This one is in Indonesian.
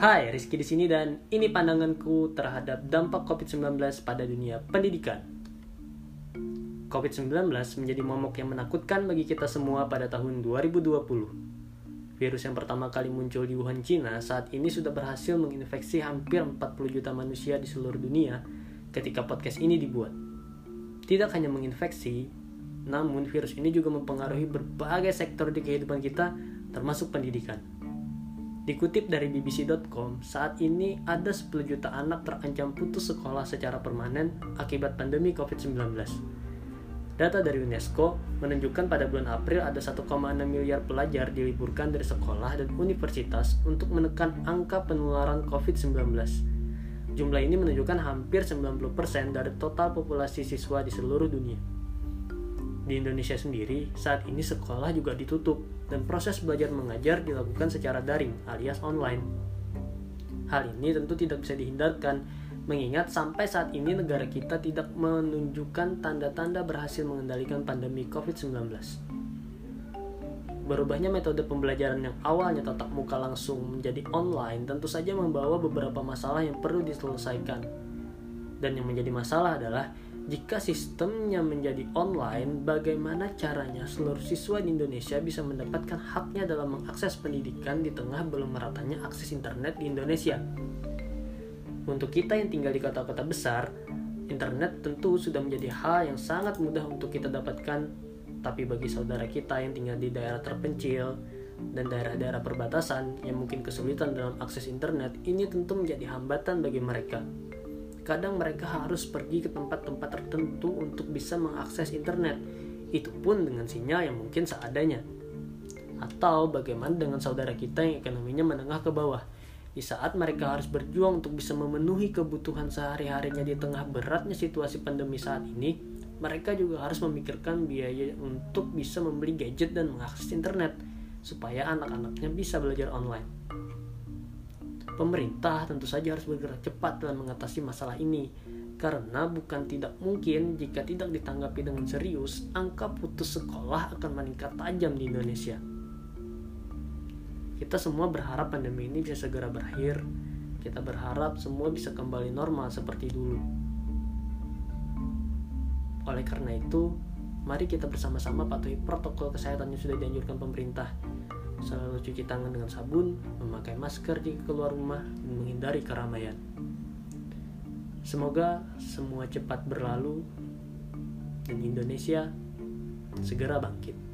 Hai, Rizky di sini dan ini pandanganku terhadap dampak COVID-19 pada dunia pendidikan. COVID-19 menjadi momok yang menakutkan bagi kita semua pada tahun 2020. Virus yang pertama kali muncul di Wuhan, Cina saat ini sudah berhasil menginfeksi hampir 40 juta manusia di seluruh dunia ketika podcast ini dibuat. Tidak hanya menginfeksi, namun virus ini juga mempengaruhi berbagai sektor di kehidupan kita termasuk pendidikan. Dikutip dari bbc.com, saat ini ada 10 juta anak terancam putus sekolah secara permanen akibat pandemi COVID-19. Data dari UNESCO menunjukkan pada bulan April ada 1,6 miliar pelajar diliburkan dari sekolah dan universitas untuk menekan angka penularan COVID-19. Jumlah ini menunjukkan hampir 90% dari total populasi siswa di seluruh dunia. Di Indonesia sendiri, saat ini sekolah juga ditutup dan proses belajar mengajar dilakukan secara daring alias online. Hal ini tentu tidak bisa dihindarkan mengingat sampai saat ini negara kita tidak menunjukkan tanda-tanda berhasil mengendalikan pandemi COVID-19. Berubahnya metode pembelajaran yang awalnya tatap muka langsung menjadi online tentu saja membawa beberapa masalah yang perlu diselesaikan. Dan yang menjadi masalah adalah jika sistemnya menjadi online, bagaimana caranya seluruh siswa di Indonesia bisa mendapatkan haknya dalam mengakses pendidikan di tengah belum meratanya akses internet di Indonesia? Untuk kita yang tinggal di kota-kota besar, internet tentu sudah menjadi hal yang sangat mudah untuk kita dapatkan, tapi bagi saudara kita yang tinggal di daerah terpencil dan daerah-daerah perbatasan yang mungkin kesulitan dalam akses internet, ini tentu menjadi hambatan bagi mereka kadang mereka harus pergi ke tempat-tempat tertentu untuk bisa mengakses internet. Itu pun dengan sinyal yang mungkin seadanya. Atau bagaimana dengan saudara kita yang ekonominya menengah ke bawah. Di saat mereka harus berjuang untuk bisa memenuhi kebutuhan sehari-harinya di tengah beratnya situasi pandemi saat ini, mereka juga harus memikirkan biaya untuk bisa membeli gadget dan mengakses internet supaya anak-anaknya bisa belajar online. Pemerintah tentu saja harus bergerak cepat dalam mengatasi masalah ini, karena bukan tidak mungkin jika tidak ditanggapi dengan serius, angka putus sekolah akan meningkat tajam di Indonesia. Kita semua berharap pandemi ini bisa segera berakhir. Kita berharap semua bisa kembali normal seperti dulu. Oleh karena itu, mari kita bersama-sama patuhi protokol kesehatan yang sudah dianjurkan pemerintah selalu cuci tangan dengan sabun, memakai masker jika keluar rumah, dan menghindari keramaian. Semoga semua cepat berlalu dan Indonesia segera bangkit.